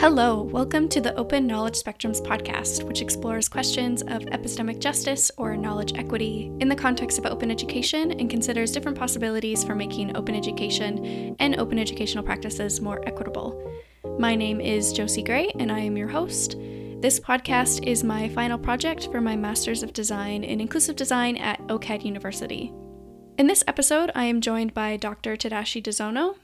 Hello, welcome to the Open Knowledge Spectrums podcast, which explores questions of epistemic justice or knowledge equity in the context of open education and considers different possibilities for making open education and open educational practices more equitable. My name is Josie Gray, and I am your host. This podcast is my final project for my Master's of Design in Inclusive Design at OCAD University. In this episode, I am joined by Dr. Tadashi Dozono.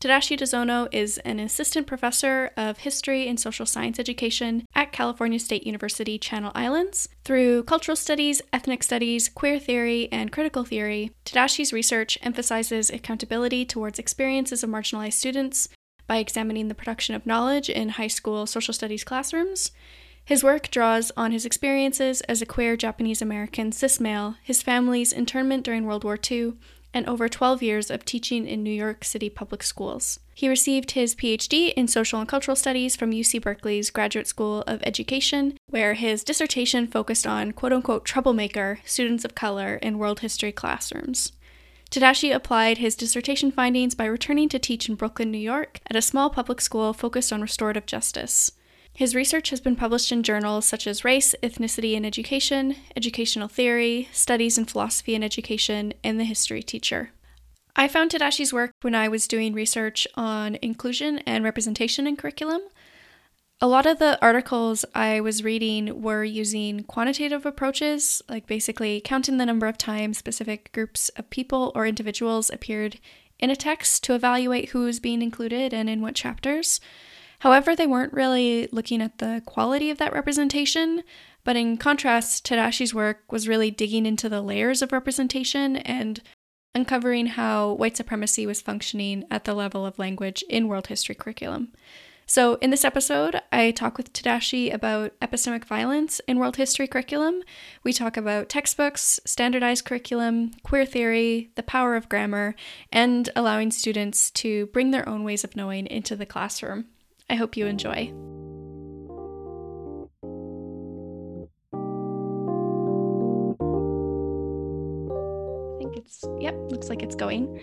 Tadashi Dozono is an assistant professor of history and social science education at California State University Channel Islands. Through cultural studies, ethnic studies, queer theory, and critical theory, Tadashi's research emphasizes accountability towards experiences of marginalized students by examining the production of knowledge in high school social studies classrooms his work draws on his experiences as a queer Japanese American cis male, his family's internment during World War II, and over 12 years of teaching in New York City public schools. He received his PhD in Social and Cultural Studies from UC Berkeley's Graduate School of Education, where his dissertation focused on quote unquote troublemaker students of color in world history classrooms. Tadashi applied his dissertation findings by returning to teach in Brooklyn, New York, at a small public school focused on restorative justice. His research has been published in journals such as Race, Ethnicity, and Education, Educational Theory, Studies in Philosophy and Education, and The History Teacher. I found Tadashi's work when I was doing research on inclusion and representation in curriculum. A lot of the articles I was reading were using quantitative approaches, like basically counting the number of times specific groups of people or individuals appeared in a text to evaluate who was being included and in what chapters. However, they weren't really looking at the quality of that representation, but in contrast, Tadashi's work was really digging into the layers of representation and uncovering how white supremacy was functioning at the level of language in world history curriculum. So, in this episode, I talk with Tadashi about epistemic violence in world history curriculum. We talk about textbooks, standardized curriculum, queer theory, the power of grammar, and allowing students to bring their own ways of knowing into the classroom. I hope you enjoy. I think it's, yep, looks like it's going.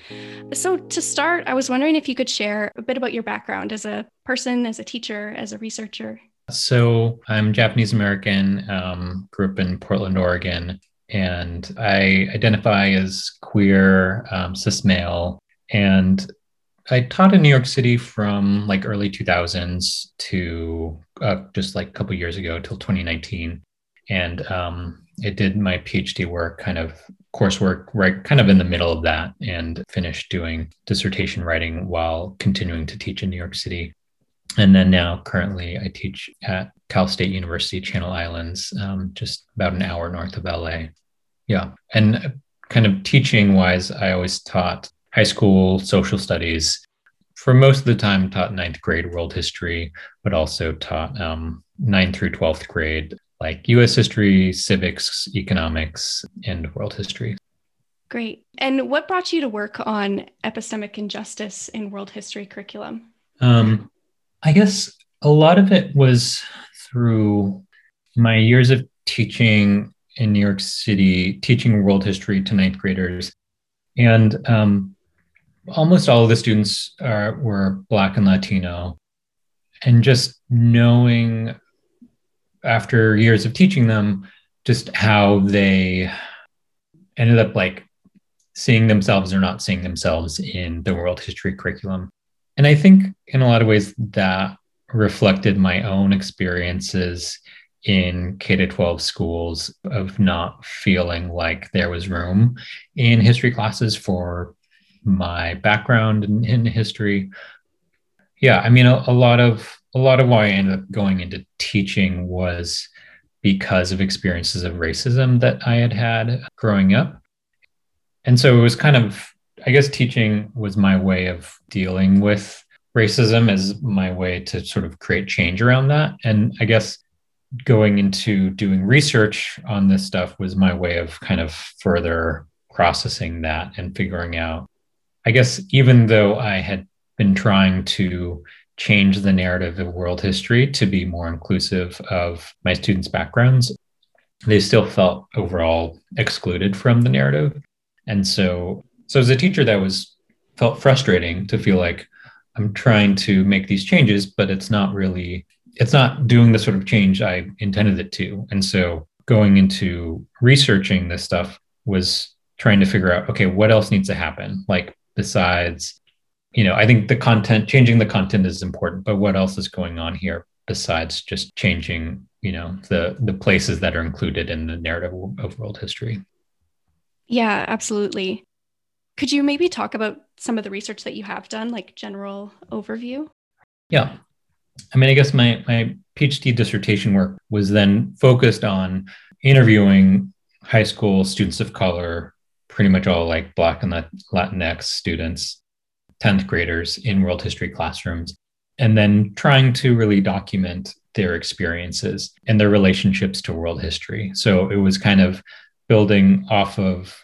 So, to start, I was wondering if you could share a bit about your background as a person, as a teacher, as a researcher. So, I'm Japanese American, um, grew up in Portland, Oregon, and I identify as queer, um, cis male. And I taught in New York City from like early 2000s to uh, just like a couple years ago till 2019. And um, I did my PhD work, kind of coursework, right, kind of in the middle of that, and finished doing dissertation writing while continuing to teach in New York City. And then now, currently, I teach at Cal State University, Channel Islands, um, just about an hour north of LA. Yeah. And kind of teaching wise, I always taught high school social studies. For most of the time, taught ninth grade world history, but also taught um, ninth through 12th grade, like US history, civics, economics, and world history. Great. And what brought you to work on epistemic injustice in world history curriculum? Um, I guess a lot of it was through my years of teaching in New York City, teaching world history to ninth graders. And um, almost all of the students are, were Black and Latino. And just knowing after years of teaching them, just how they ended up like seeing themselves or not seeing themselves in the world history curriculum. And I think in a lot of ways that reflected my own experiences in K to 12 schools of not feeling like there was room in history classes for my background in, in history. Yeah i mean a, a, lot of a lot of why i ended up going into teaching was because of experiences of racism that i had had growing up. And so it was kind of i guess teaching was my way of dealing with racism as my way to sort of create change around that. And i guess going into doing research on this stuff was my way of kind of further processing that and figuring out I guess even though I had been trying to change the narrative of world history to be more inclusive of my students' backgrounds, they still felt overall excluded from the narrative. And so, so as a teacher, that was felt frustrating to feel like, I'm trying to make these changes, but it's not really, it's not doing the sort of change I intended it to. And so going into researching this stuff was trying to figure out, okay, what else needs to happen? Like besides, you know, I think the content, changing the content is important, but what else is going on here besides just changing, you know, the the places that are included in the narrative of world history? Yeah, absolutely. Could you maybe talk about some of the research that you have done, like general overview? Yeah. I mean, I guess my, my PhD dissertation work was then focused on interviewing high school students of color, pretty much all like Black and Latinx students, 10th graders in world history classrooms, and then trying to really document their experiences and their relationships to world history. So it was kind of building off of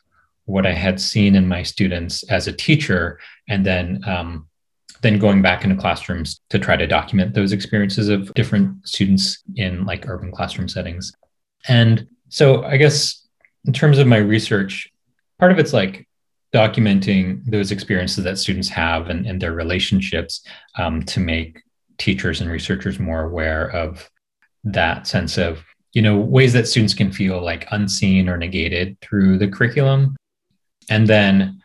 what I had seen in my students as a teacher, and then um, then going back into classrooms to try to document those experiences of different students in like urban classroom settings. And so I guess in terms of my research, part of it's like documenting those experiences that students have and, and their relationships um, to make teachers and researchers more aware of that sense of you know ways that students can feel like unseen or negated through the curriculum and then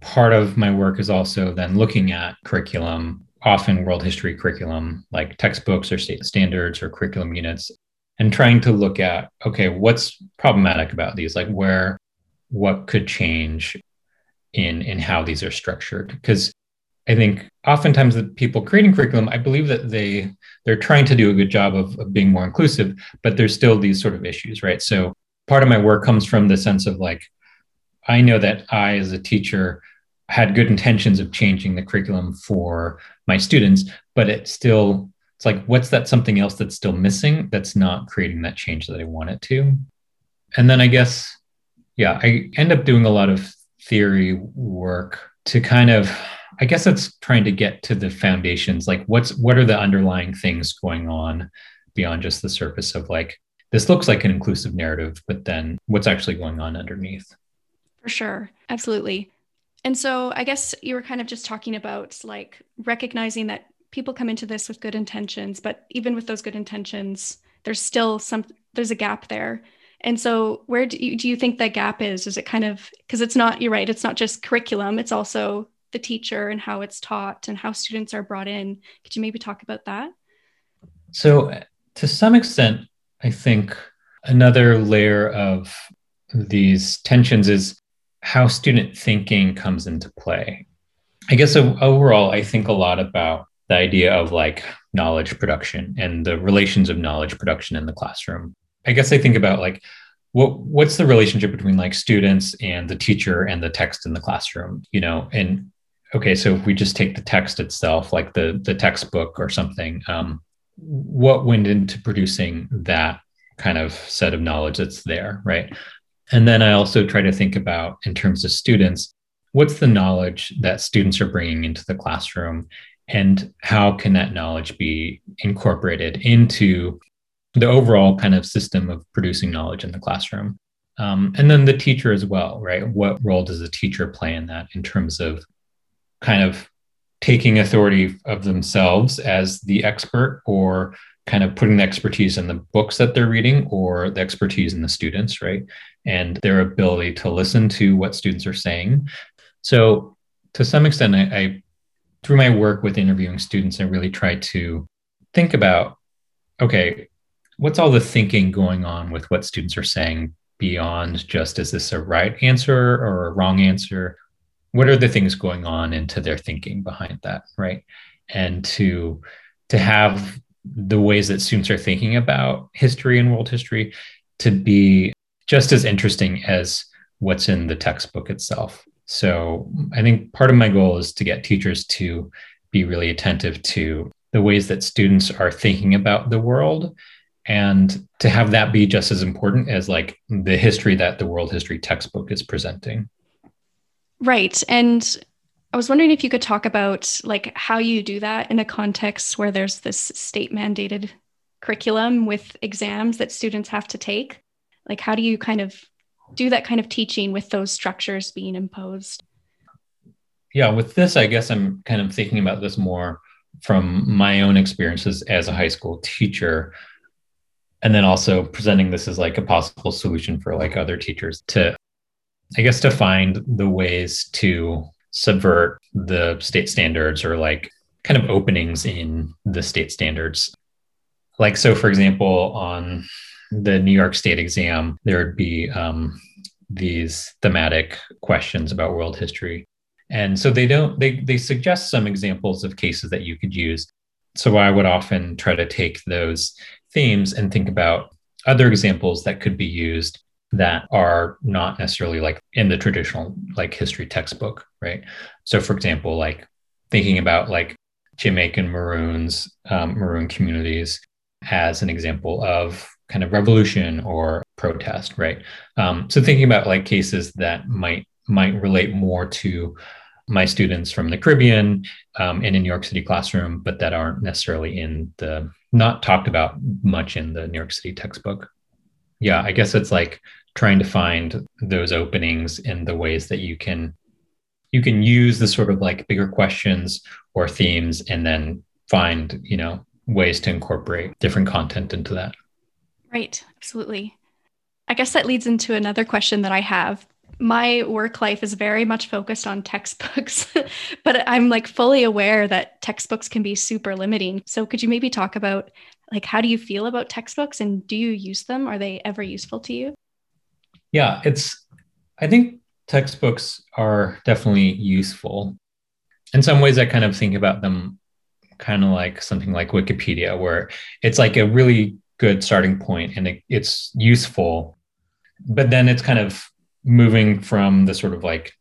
part of my work is also then looking at curriculum, often world history curriculum, like textbooks or state standards or curriculum units, and trying to look at, okay, what's problematic about these? Like where, what could change in in how these are structured? Because I think oftentimes the people creating curriculum, I believe that they they're trying to do a good job of, of being more inclusive, but there's still these sort of issues, right? So part of my work comes from the sense of like, I know that I, as a teacher, had good intentions of changing the curriculum for my students, but it still, it's like, what's that something else that's still missing that's not creating that change that I want it to? And then I guess, yeah, I end up doing a lot of theory work to kind of, I guess it's trying to get to the foundations, like what's what are the underlying things going on beyond just the surface of like this looks like an inclusive narrative, but then what's actually going on underneath? For sure. Absolutely. And so I guess you were kind of just talking about like recognizing that people come into this with good intentions, but even with those good intentions, there's still some there's a gap there. And so where do you do you think that gap is? Is it kind of because it's not you're right, it's not just curriculum, it's also the teacher and how it's taught and how students are brought in. Could you maybe talk about that? So to some extent, I think another layer of these tensions is how student thinking comes into play. I guess overall, I think a lot about the idea of like knowledge production and the relations of knowledge production in the classroom. I guess I think about like what what's the relationship between like students and the teacher and the text in the classroom, you know, and okay, so if we just take the text itself, like the the textbook or something, um, what went into producing that kind of set of knowledge that's there, right? And then I also try to think about, in terms of students, what's the knowledge that students are bringing into the classroom and how can that knowledge be incorporated into the overall kind of system of producing knowledge in the classroom um, and then the teacher as well right what role does the teacher play in that in terms of kind of taking authority of themselves as the expert or kind of putting the expertise in the books that they're reading or the expertise in the students, right? And their ability to listen to what students are saying. So, to some extent, I, I through my work with interviewing students, I really try to think about okay, what's all the thinking going on with what students are saying beyond just is this a right answer or a wrong answer? What are the things going on into their thinking behind that, right? And to to have the ways that students are thinking about history and world history to be just as interesting as what's in the textbook itself. So I think part of my goal is to get teachers to be really attentive to the ways that students are thinking about the world and to have that be just as important as like the history that the world history textbook is presenting. Right. And I was wondering if you could talk about like how you do that in a context where there's this state mandated curriculum with exams that students have to take. Like how do you kind of do that kind of teaching with those structures being imposed? yeah, with this, I guess I'm kind of thinking about this more from my own experiences as a high school teacher. And then also presenting this as like a possible solution for like other teachers to, I guess, to find the ways to subvert the state standards or like kind of openings in the state standards. Like, so for example, on the New York State exam, there would be um, these thematic questions about world history. And so they don't they they suggest some examples of cases that you could use. So I would often try to take those themes and think about other examples that could be used that are not necessarily like in the traditional like history textbook, right? So for example, like thinking about like Jamaican Maroons, um, Maroon communities as an example of kind of revolution or protest, right? Um, so thinking about like cases that might might relate more to my students from the Caribbean um, in a New York City classroom, but that aren't necessarily in the not talked about much in the New York City textbook. Yeah, I guess it's like trying to find those openings in the ways that you can you can use the sort of like bigger questions or themes and then find you know ways to incorporate different content into that. Right absolutely. I guess that leads into another question that i have my work life is very much focused on textbooks, but I'm like fully aware that textbooks can be super limiting. So could you maybe talk about like how do you feel about textbooks and do you use them? Are they ever useful to you? Yeah, it's I think textbooks are definitely useful. In some ways I kind of think about them kind of like something like Wikipedia where it's like a really good starting point and it, it's useful but then it's kind of moving from the sort of like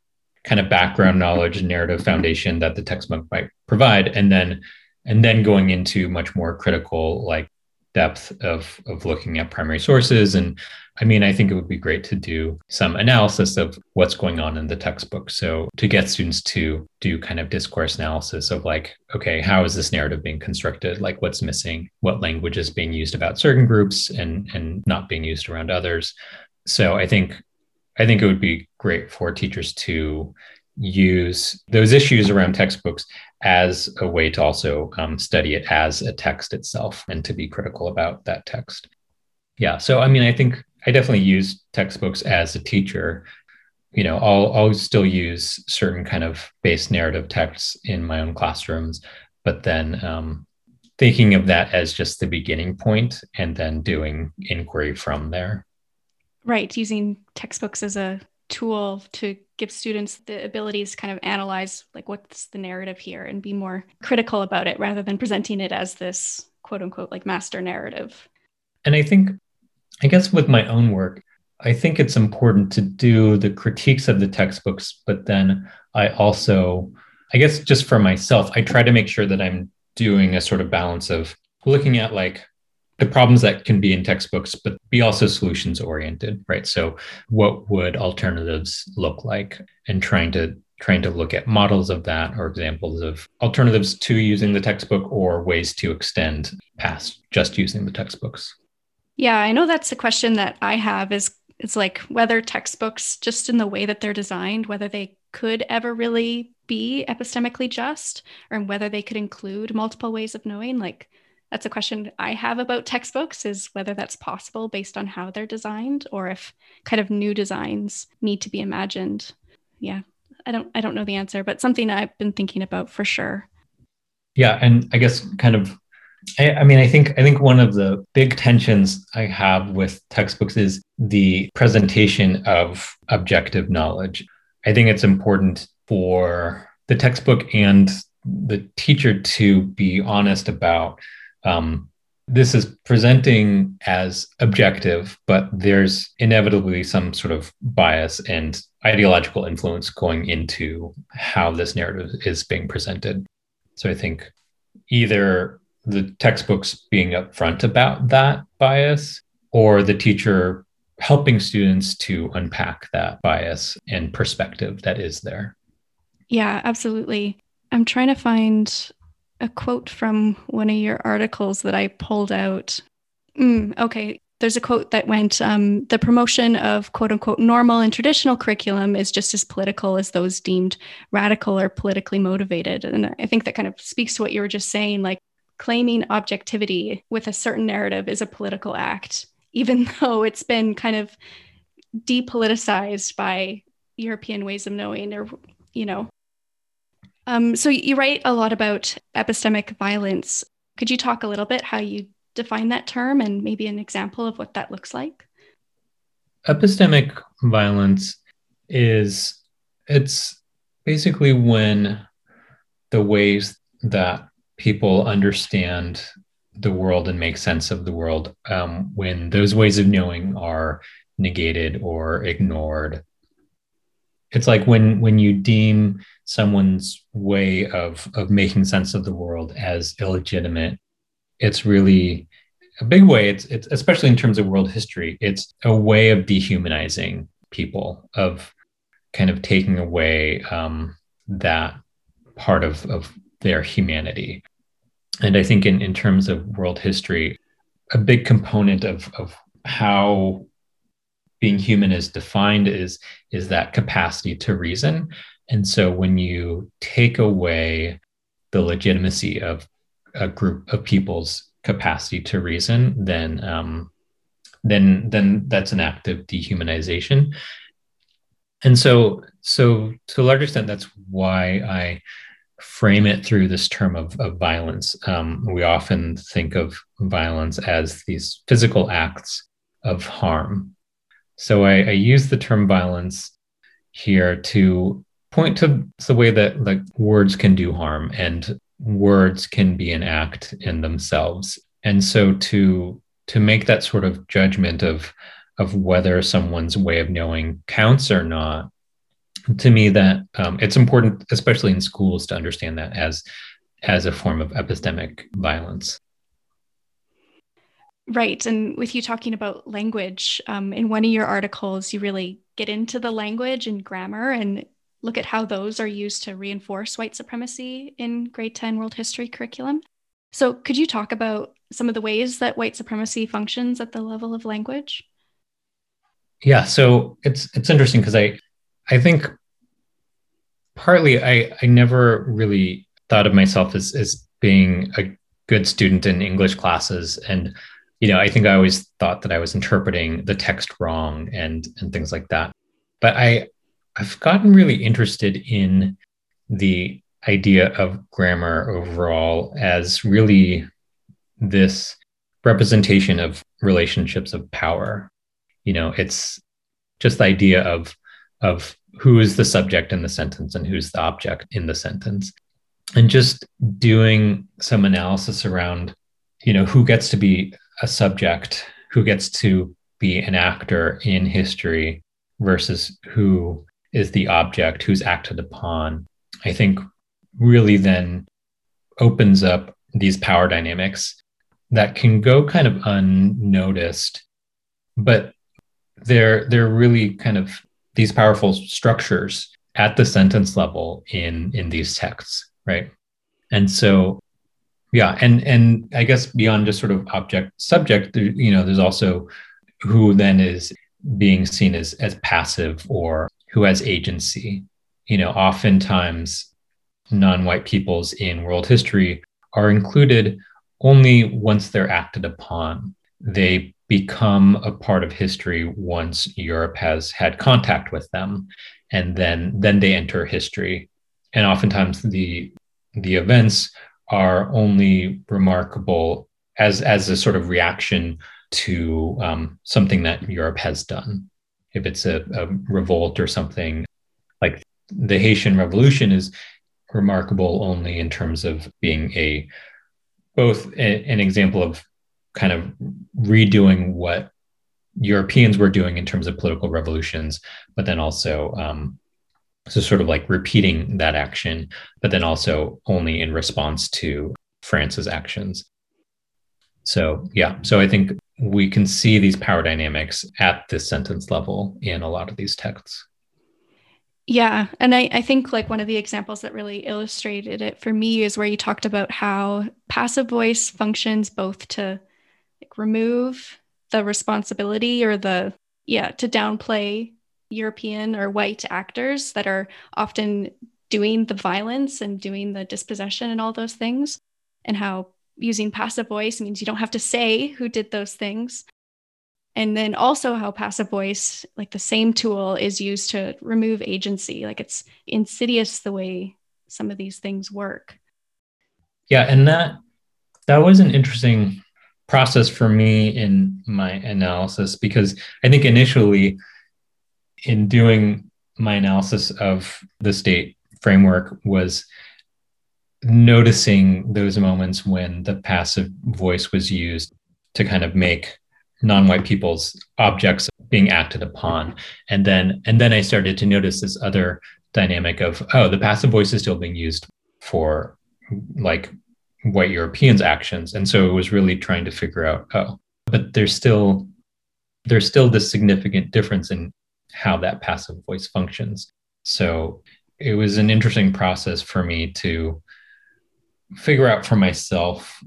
kind of background mm-hmm. knowledge and narrative foundation that the textbook might provide and then and then going into much more critical like depth of of looking at primary sources. And i mean i think it would be great to do some analysis of what's going on in the textbook. So to get students to do kind of discourse analysis of like okay how is this narrative being constructed? Like what's missing? What language is being used about certain groups and and not being used around others? So i think I think it would be great for teachers to use those issues around textbooks as a way to also um, study it as a text itself and to be critical about that text. Yeah. So, I mean, I think I definitely use textbooks as a teacher. You know, I'll, I'll still use certain kind of base narrative texts in my own classrooms, but then um, thinking of that as just the beginning point and then doing inquiry from there. Right, using textbooks as a tool to give students the abilities to kind of analyze like what's the narrative here and be more critical about it rather than presenting it as this quote unquote like master narrative. And I think I guess with my own work, I think it's important to do the critiques of the textbooks, but then I also, I guess just for myself, I try to make sure that I'm doing a sort of balance of looking at like the problems that can be in textbooks, but be also solutions oriented, right? So what would alternatives look like and trying to trying to look at models of that or examples of alternatives to using the textbook or ways to extend past just using the textbooks. Yeah, I know that's a question that I have is it's like whether textbooks just in the way that they're designed whether they could ever really be epistemically just or whether they could include multiple ways of knowing like that's a question I have about textbooks is whether that's possible based on how they're designed or if kind of new designs need to be imagined. Yeah. I don't I don't know the answer, but something I've been thinking about for sure. Yeah, and I guess kind of I, I mean I think I think one of the big tensions I have with textbooks is the presentation of objective knowledge. I think it's important for the textbook and the teacher to be honest about um, this is presenting as objective, but there's inevitably some sort of bias and ideological influence going into how this narrative is being presented. So I think either the textbooks being upfront about that bias or the teacher helping students to unpack that bias and perspective that is there. Yeah, absolutely. I'm trying to find a quote from one of your articles that I pulled out. Mm, okay. there's a quote that went um, the promotion of quote unquote normal and traditional curriculum is just as political as those deemed radical or politically motivated and i think that kind of speaks to what you were just saying like claiming objectivity with a certain narrative is a political act even though it's been kind of depoliticized by european ways of knowing or you know um, so you write a lot about epistemic violence could you talk a little bit how you define that term and maybe an example of what that looks like? Epistemic violence is it's basically when the ways that people understand the world and make sense of the world um, when those ways of knowing are negated or ignored it's like when when you deem someone's way of of making sense of the world as illegitimate it's really a big way. It's, it's especially in terms of world history it's a way of dehumanizing people of kind of taking away um, that part of, of their humanity. And i think in, in terms of world history a big component of, of how being human is defined is is that capacity to reason and so when you take away the legitimacy of a group of people's capacity to reason, then um, then then that's an act of dehumanization. And so so to a large extent, that's why I frame it through this term of, of violence. Um, we often think of violence as these physical acts of harm. So I, I use the term violence here to point to the way that like words can do harm and words can be an act in themselves. And so to to make that sort of judgment of of whether someone's way of knowing counts or not to me that um, it's important especially in schools to understand that as as a form of epistemic violence right and with you talking about language um, in one of your articles you really get into the language and grammar and look at how those are used to reinforce white supremacy in grade 10 world history curriculum. So, could you talk about some of the ways that white supremacy functions at the level of language? Yeah, so it's it's interesting because I I think partly I I never really thought of myself as as being a good student in English classes and you know I think I always thought that I was interpreting the text wrong and and things like that. But I I've gotten really interested in the idea of grammar overall as really this representation of relationships of power. You know, it's just the idea of of who is the subject in the sentence and who's the object in the sentence. And just doing some analysis around, you know, who gets to be a subject, who gets to be an actor in history versus who is the object who's acted upon, I think really then opens up these power dynamics that can go kind of unnoticed, but they're they're really kind of these powerful structures at the sentence level in in these texts, right? And so yeah, and and I guess beyond just sort of object subject, you know, there's also who then is being seen as as passive or who has agency. You know, oftentimes non-white peoples in world history are included only once they're acted upon. They become a part of history once Europe has had contact with them, and then then they enter history. And oftentimes the the events are only remarkable as as a sort of reaction to um, something that Europe has done. If it's a, a revolt or something like the Haitian Revolution is remarkable only in terms of being a both a, an example of kind of redoing what Europeans were doing in terms of political revolutions, but then also um, so sort of like repeating that action, but then also only in response to France's actions. So yeah, so I think we can see these power dynamics at this sentence level in a lot of these texts. Yeah. And I, I think like one of the examples that really illustrated it for me is where you talked about how passive voice functions both to like remove the responsibility or the yeah to downplay European or white actors that are often doing the violence and doing the dispossession and all those things, and how using passive voice means you don't have to say who did those things. And then also how passive voice, like the same tool, is used to remove agency. Like it's insidious the way some of these things work. Yeah, and that that was an interesting process for me in my analysis because I think initially in doing my analysis of the state framework was noticing those moments when the passive voice was used to kind of make non-white people's objects being acted upon. And then and then i started to notice this other dynamic of oh the passive voice is still being used for like white europeans actions. And so it was really trying to figure out oh but there's still there's still this significant difference in how that passive voice functions so it was an interesting process for me to figure out for myself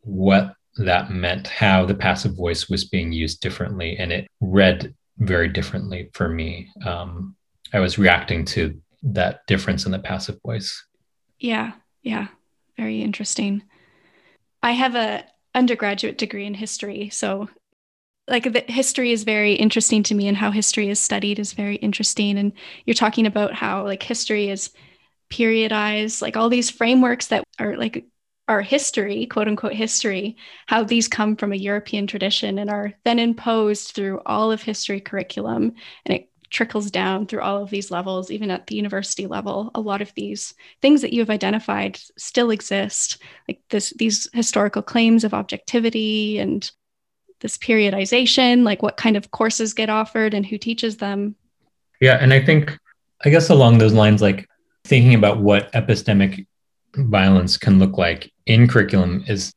what that meant, how the passive voice was being used differently. And it read very differently for me. Um, I was reacting to that difference in the passive voice. Yeah, yeah, very interesting. I have a undergraduate degree in history, so like the history is very interesting to me and how history is studied is very interesting and you're talking about how like history is periodized like all these frameworks that are like our history, quote unquote history, how these come from a European tradition and are then imposed through all of history curriculum. And it trickles down through all of these levels, even at the university level. A lot of these things that you have identified still exist, like this, these historical claims of objectivity and this periodization, like what kind of courses get offered and who teaches them. Yeah. And I think, I guess along those lines, like thinking about what epistemic violence can look like in curriculum is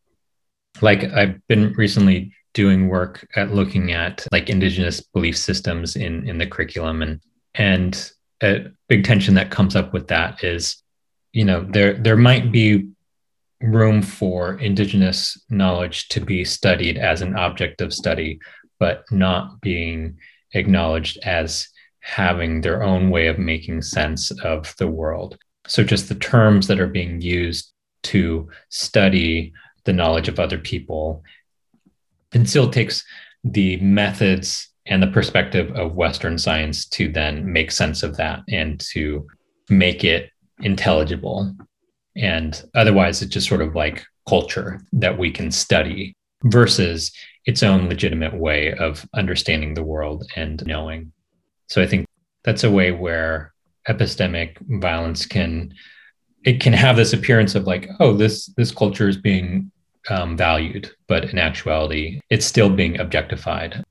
like I've been recently doing work at looking at like indigenous belief systems in in the curriculum and and a big tension that comes up with that is you know there there might be room for indigenous knowledge to be studied as an object of study but not being acknowledged as having their own way of making sense of the world so just the terms that are being used to study the knowledge of other people. It still takes the methods and the perspective of Western science to then make sense of that and to make it intelligible. And otherwise, it's just sort of like culture that we can study versus its own legitimate way of understanding the world and knowing. So I think that's a way where epistemic violence can it can have this appearance of like oh this this culture is being um, valued but in actuality it's still being objectified.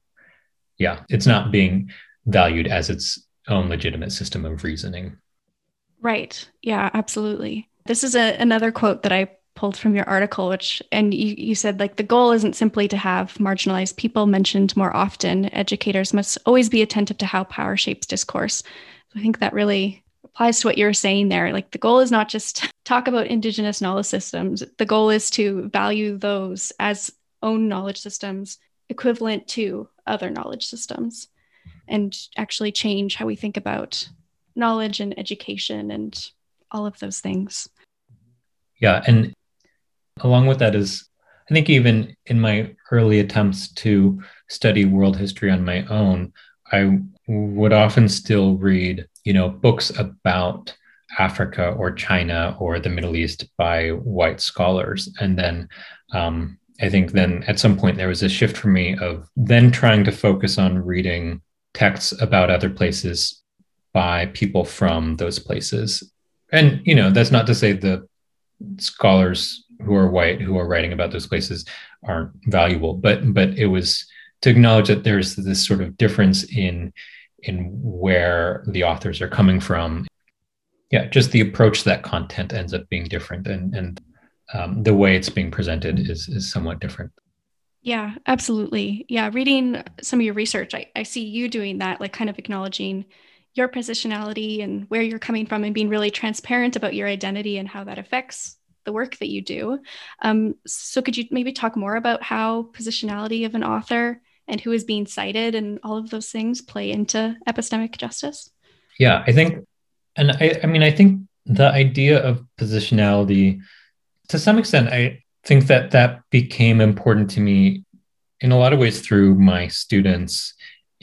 Yeah it's not being valued as its own legitimate system of reasoning. Right. Yeah absolutely this is a, another quote that i pulled from your article which and you, you said like the goal isn't simply to have marginalized people mentioned more often educators must always be attentive to how power shapes discourse So I think that really applies to what you're saying there. Like the goal is not just talk about indigenous knowledge systems. The goal is to value those as own knowledge systems equivalent to other knowledge systems and actually change how we think about knowledge and education and all of those things. Yeah, and along with that is I think even in my early attempts to study world history on my own, I would often still read, you know, books about Africa or China or the Middle East by white scholars. And then um, I think then at some point there was a shift for me of then trying to focus on reading texts about other places by people from those places. And, you know, that's not to say the scholars who are white who are writing about those places aren't valuable, but but it was to acknowledge that there's this sort of difference in in where the authors are coming from. Yeah just the approach that content ends up being different and and um, the way it's being presented is is somewhat different. Yeah absolutely. Yeah reading some of your research I, I see you doing that like kind of acknowledging your positionality and where you're coming from and being really transparent about your identity and how that affects the work that you do um, so could you maybe talk more about how positionality of an author and who is being cited and all of those things play into epistemic justice? Yeah, I think, and I, I mean, I think the idea of positionality, to some extent, I think that that became important to me in a lot of ways through my students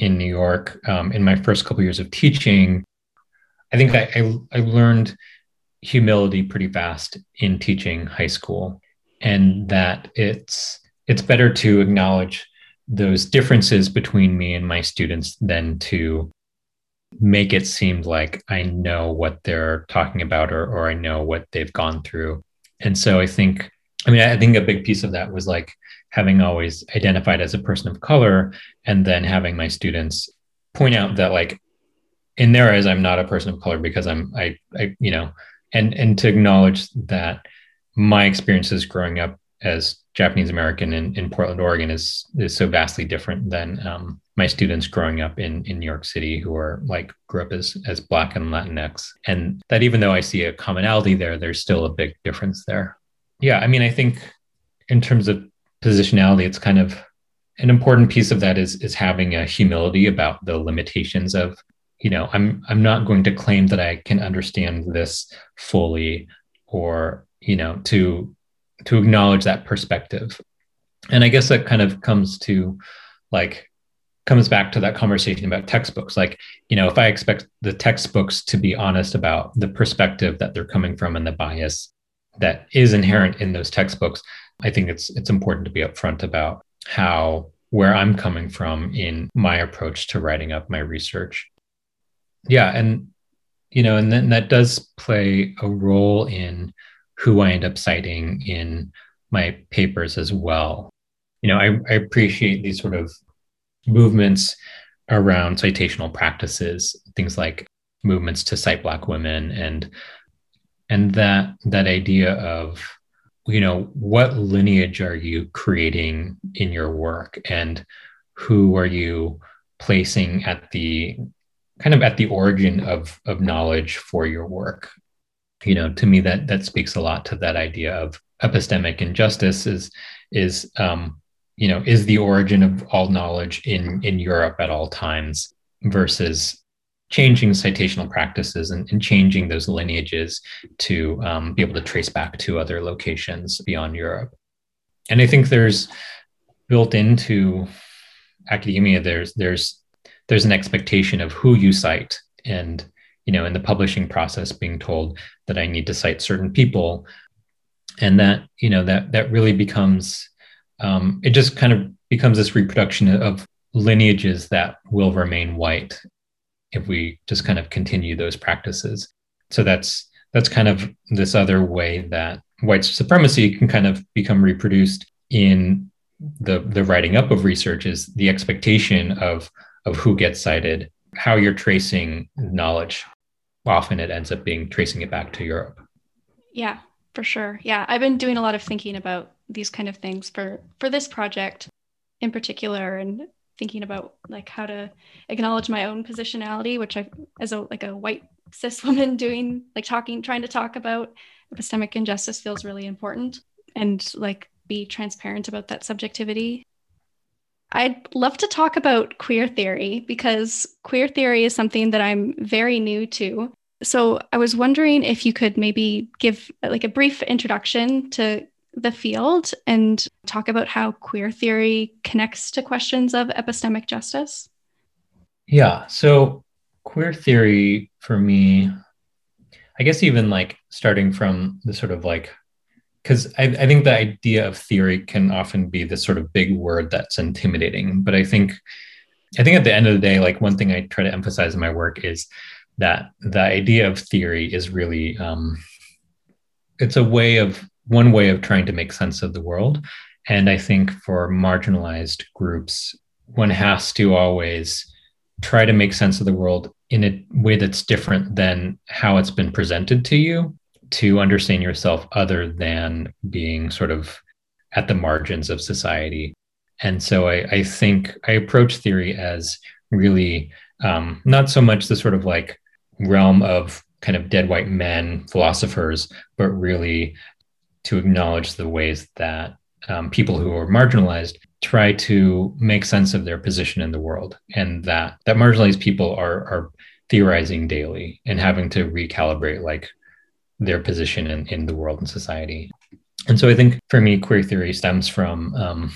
in New York. Um, in my first couple years of teaching, I think I, I, I learned humility pretty fast in teaching high school, and that it's it's better to acknowledge those differences between me and my students than to make it seem like I know what they're talking about or, or I know what they've gone through. And so I think, I mean, I think a big piece of that was like having always identified as a person of color and then having my students point out that like in their eyes, I'm not a person of color because I'm, I, I, you know, and, and to acknowledge that my experiences growing up as Japanese American in, in Portland, Oregon is is so vastly different than um, my students growing up in in New York City who are like grew up as as Black and Latinx, and that even though I see a commonality there, there's still a big difference there. Yeah, I mean, I think in terms of positionality, it's kind of an important piece of that is is having a humility about the limitations of you know i'm i'm not going to claim that i can understand this fully or you know to to acknowledge that perspective. And i guess that kind of comes to like comes back to that conversation about textbooks. Like you know if i expect the textbooks to be honest about the perspective that they're coming from and the bias that is inherent in those textbooks i think it's it's important to be upfront about how where i'm coming from in my approach to writing up my research yeah and you know and then that does play a role in who I end up citing in my papers as well. You know, I, I appreciate these sort of movements around citational practices, things like movements to cite Black women and and that that idea of you know what lineage are you creating in your work? And who are you placing at the kind of at the origin of of knowledge for your work? You know to me that that speaks a lot to that idea of epistemic injustice is is um, you know is the origin of all knowledge in in Europe at all times versus changing citational practices and, and changing those lineages to um, be able to trace back to other locations beyond Europe. And I think there's built into academia there's there's there's an expectation of who you cite and you know in the publishing process being told that i need to cite certain people and that you know that that really becomes um, it just kind of becomes this reproduction of lineages that will remain white if we just kind of continue those practices so that's that's kind of this other way that white supremacy can kind of become reproduced in the the writing up of research is the expectation of of who gets cited how you're tracing knowledge. Often it ends up being tracing it back to Europe. Yeah, for sure. Yeah, I've been doing a lot of thinking about these kind of things for for this project in particular and thinking about like how to acknowledge my own positionality which i as a like a white cis woman doing like talking trying to talk about epistemic injustice feels really important and like be transparent about that subjectivity I'd love to talk about queer theory because queer theory is something that I'm very new to. So I was wondering if you could maybe give like a brief introduction to the field and talk about how queer theory connects to questions of epistemic justice. Yeah. So queer theory for me, I guess even like starting from the sort of like because I, I, think the idea of theory can often be this sort of big word that's intimidating but i think i think at the end of the day like one thing i try to emphasize in my work is that the idea of theory is really um, it's a way of one way of trying to make sense of the world and i think for marginalized groups one has to always try to make sense of the world in a way that's different than how it's been presented to you to understand yourself other than being sort of at the margins of society. And so I, I think I approach theory as really um, not so much the sort of like realm of kind of dead white men, philosophers, but really to acknowledge the ways that um, people who are marginalized try to make sense of their position in the world and that that marginalized people are are theorizing daily and having to recalibrate like their position in, in the world and society. And so i think for me queer theory stems from um,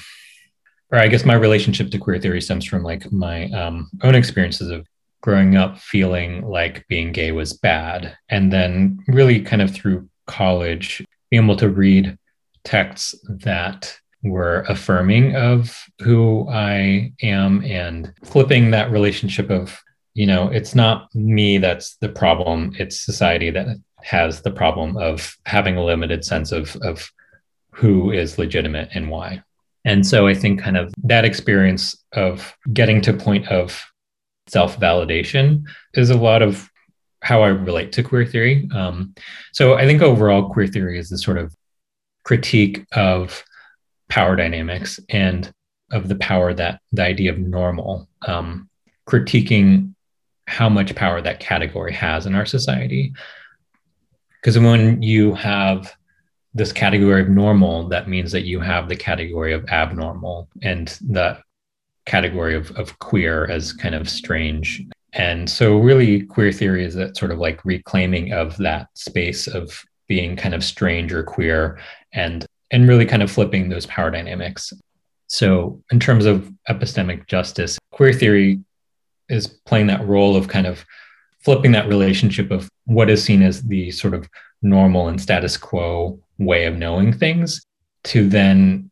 or i guess my relationship to queer theory stems from like my um, own experiences of growing up feeling like being gay was bad. And then really kind of through college being able to read texts that were affirming of who I am and flipping that relationship of, you know, it's not me that's the problem, it's society that has the problem of having a limited sense of, of who is legitimate and why. And so I think kind of that experience of getting to point of self-validation is a lot of how I relate to queer theory. Um, so I think overall queer theory is this sort of critique of power dynamics and of the power that the idea of normal, um, critiquing how much power that category has in our society. Because when you have this category of normal, that means that you have the category of abnormal and the category of, of queer as kind of strange. And so, really, queer theory is that sort of like reclaiming of that space of being kind of strange or queer and and really kind of flipping those power dynamics. So, in terms of epistemic justice, queer theory is playing that role of kind of flipping that relationship of what is seen as the sort of normal and status quo way of knowing things to then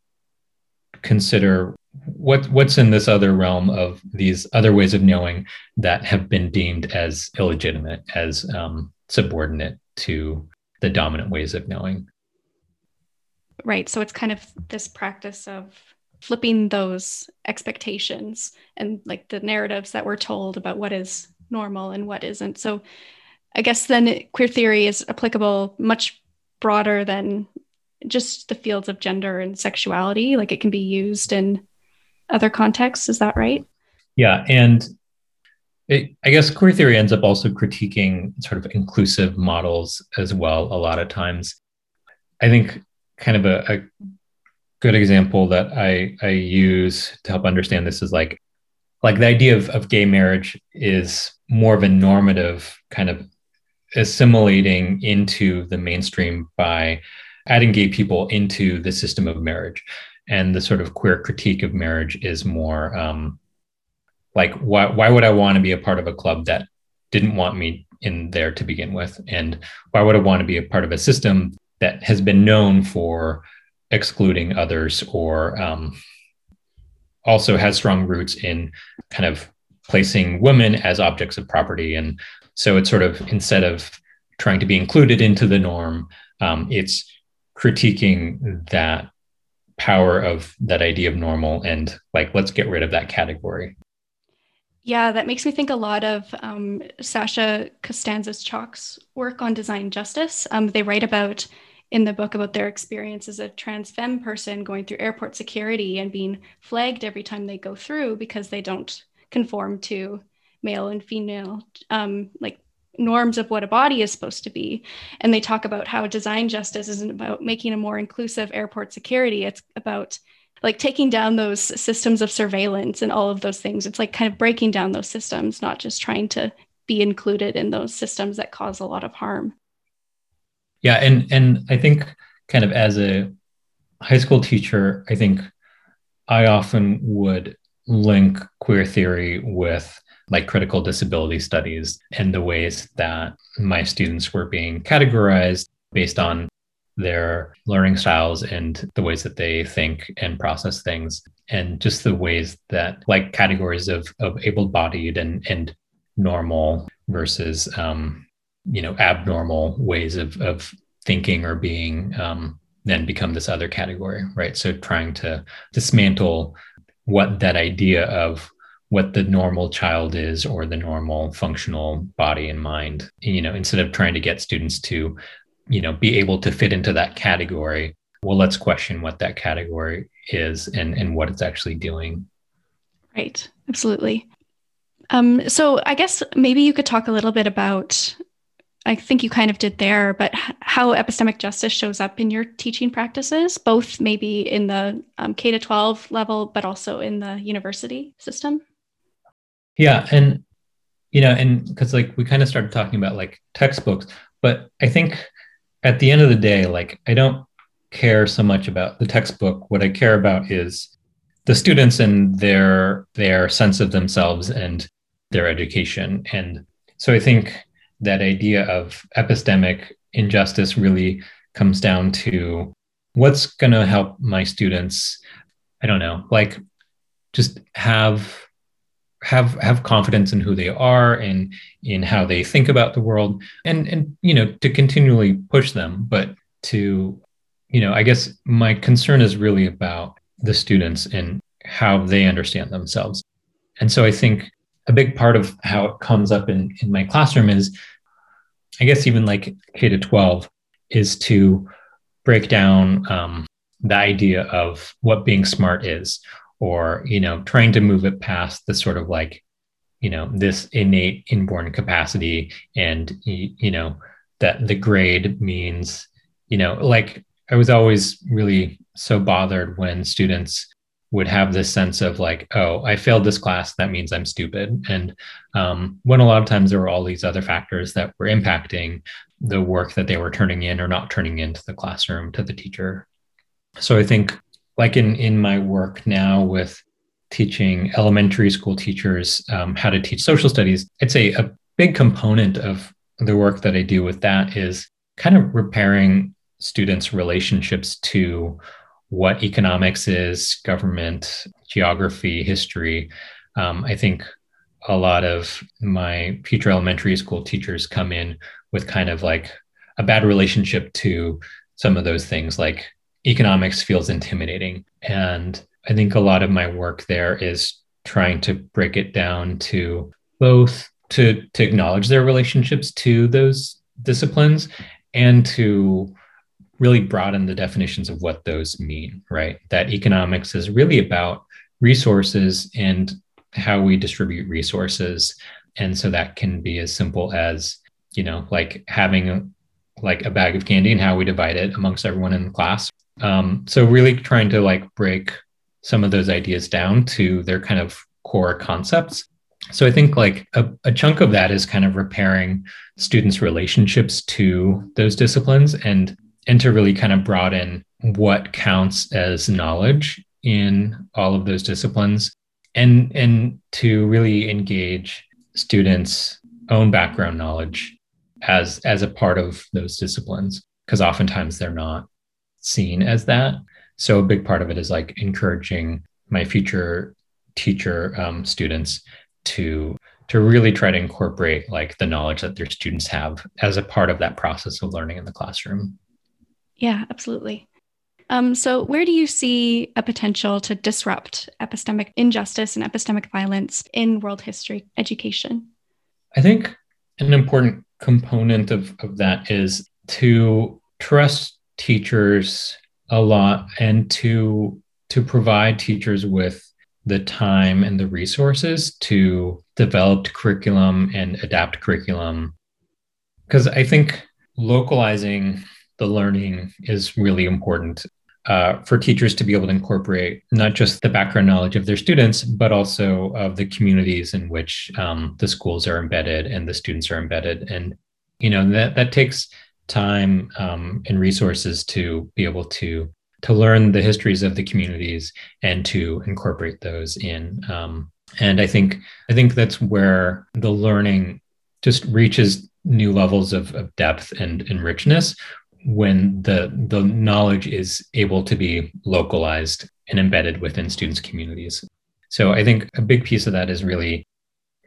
consider what what's in this other realm of these other ways of knowing that have been deemed as illegitimate as um, subordinate to the dominant ways of knowing Right. So it's kind of this practice of flipping those expectations and like the narratives that we're told about what is normal and what isn't. So I guess then queer theory is applicable much broader than just the fields of gender and sexuality. Like it can be used in other contexts. Is that right? Yeah. And it, I guess queer theory ends up also critiquing sort of inclusive models as well, a lot of times. I think kind of a, a good example that I, I use to help understand this is like like the idea of, of gay marriage is more of a normative kind of assimilating into the mainstream by adding gay people into the system of marriage and the sort of queer critique of marriage is more um, like why, why would i want to be a part of a club that didn't want me in there to begin with and why would i want to be a part of a system that has been known for excluding others or um, also has strong roots in kind of placing women as objects of property. And so it's sort of instead of trying to be included into the norm, um, it's critiquing that power of that idea of normal and like, let's get rid of that category. Yeah, that makes me think a lot of um, Sasha Costanza-Chock's work on design justice. Um, they write about in the book about their experience as a trans femme person going through airport security and being flagged every time they go through because they don't conform to male and female um, like norms of what a body is supposed to be. And they talk about how design justice isn't about making a more inclusive airport security. It's about like taking down those systems of surveillance and all of those things. It's like kind of breaking down those systems, not just trying to be included in those systems that cause a lot of harm. Yeah, and and I think kind of as a high school teacher, I think I often would link queer theory with like critical disability studies and the ways that my students were being categorized based on their learning styles and the ways that they think and process things. And just the ways that like categories of of able-bodied and and normal versus um you know abnormal ways of of thinking or being um then become this other category right? So trying to dismantle what that idea of what the normal child is or the normal functional body and mind you know instead of trying to get students to you know be able to fit into that category well let's question what that category is and and what it's actually doing. Right. Absolutely. Um, so i guess maybe you could talk a little bit about I think you kind of did there, but how epistemic justice shows up in your teaching practices, both maybe in the um, K to 12 level, but also in the university system? Yeah. And, you know, and because like we kind of started talking about like textbooks, but I think at the end of the day, like I don't care so much about the textbook. What I care about is the students and their their sense of themselves and their education. And so I think that idea of epistemic injustice really comes down to what's going to help my students i don't know like just have have have confidence in who they are and in how they think about the world and and you know to continually push them. But to you know i guess my concern is really about the students and how they understand themselves. And so i think a big part of how it comes up in in my classroom is I guess even like K to 12 is to break down um, the idea of what being smart is, or, you know, trying to move it past the sort of like, you know, this innate inborn capacity and, you know, that the grade means, you know, like I was always really so bothered when students would have this sense of like, oh, I failed this class, that means I'm stupid. And um, when a lot of times there were all these other factors that were impacting the work that they were turning in or not turning into the classroom to the teacher. So I think, like in in my work now with teaching elementary school teachers um, how to teach social studies, I'd say a big component of the work that I do with that is kind of repairing students' relationships to what economics is, government, geography, history. Um, I think a lot of my future elementary school teachers come in with kind of like a bad relationship to some of those things, like economics feels intimidating. And I think a lot of my work there is trying to break it down to both to, to acknowledge their relationships to those disciplines and to really broaden the definitions of what those mean, right? That economics is really about resources and how we distribute resources. And so that can be as simple as, you know, like having a, like a bag of candy and how we divide it amongst everyone in the class. Um, so really trying to like break some of those ideas down to their kind of core concepts. So I think like a, a chunk of that is kind of repairing students' relationships to those disciplines and and to really kind of broaden what counts as knowledge in all of those disciplines and and to really engage students own background knowledge as as a part of those disciplines because oftentimes they're not seen as that so a big part of it is like encouraging my future teacher um, students to to really try to incorporate like the knowledge that their students have as a part of that process of learning in the classroom yeah, absolutely. Um, so, where do you see a potential to disrupt epistemic injustice and epistemic violence in world history education? I think an important component of, of that is to trust teachers a lot and to to provide teachers with the time and the resources to develop curriculum and adapt curriculum because i think localizing the learning is really important uh, for teachers to be able to incorporate not just the background knowledge of their students, but also of the communities in which um, the schools are embedded and the students are embedded. And you know that that takes time um, and resources to be able to to learn the histories of the communities and to incorporate those in. Um, and I think I think that's where the learning just reaches new levels of, of depth and, and richness when the the knowledge is able to be localized and embedded within students communities so i think a big piece of that is really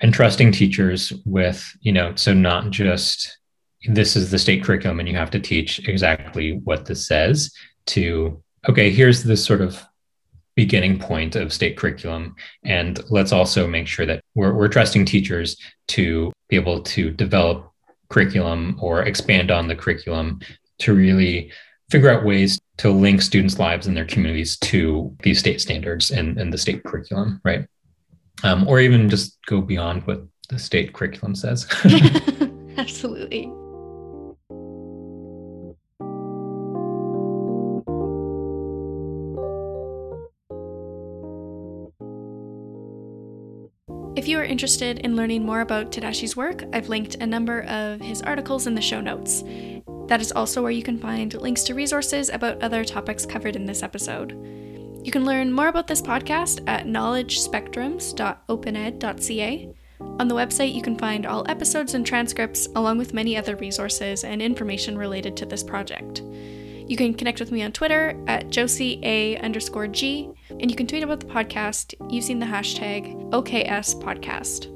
entrusting teachers with you know so not just this is the state curriculum and you have to teach exactly what this says to okay here's this sort of beginning point of state curriculum and let's also make sure that we're, we're trusting teachers to be able to develop curriculum or expand on the curriculum to really figure out ways to link students' lives and their communities to these state standards and, and the state curriculum, right? Um, or even just go beyond what the state curriculum says. Absolutely. If you are interested in learning more about Tadashi's work, I've linked a number of his articles in the show notes. That is also where you can find links to resources about other topics covered in this episode. You can learn more about this podcast at knowledgespectrums.opened.ca. On the website, you can find all episodes and transcripts, along with many other resources and information related to this project. You can connect with me on Twitter at Josie A underscore G, and you can tweet about the podcast using the hashtag OKS Podcast.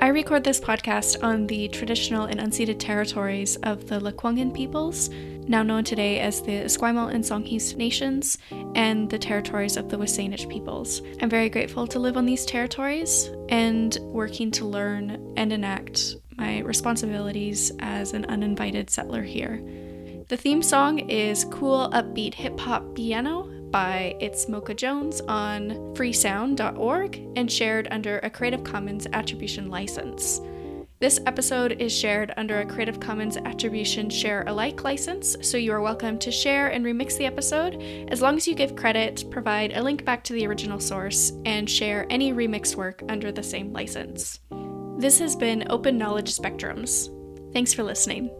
I record this podcast on the traditional and unceded territories of the Lekwungen peoples, now known today as the Esquimalt and Songhees nations, and the territories of the WSÁNEĆ peoples. I'm very grateful to live on these territories and working to learn and enact my responsibilities as an uninvited settler here. The theme song is Cool Upbeat Hip Hop Piano by It's Mocha Jones on freesound.org and shared under a Creative Commons Attribution license. This episode is shared under a Creative Commons Attribution Share Alike license, so you are welcome to share and remix the episode as long as you give credit, provide a link back to the original source, and share any remixed work under the same license. This has been Open Knowledge Spectrums. Thanks for listening.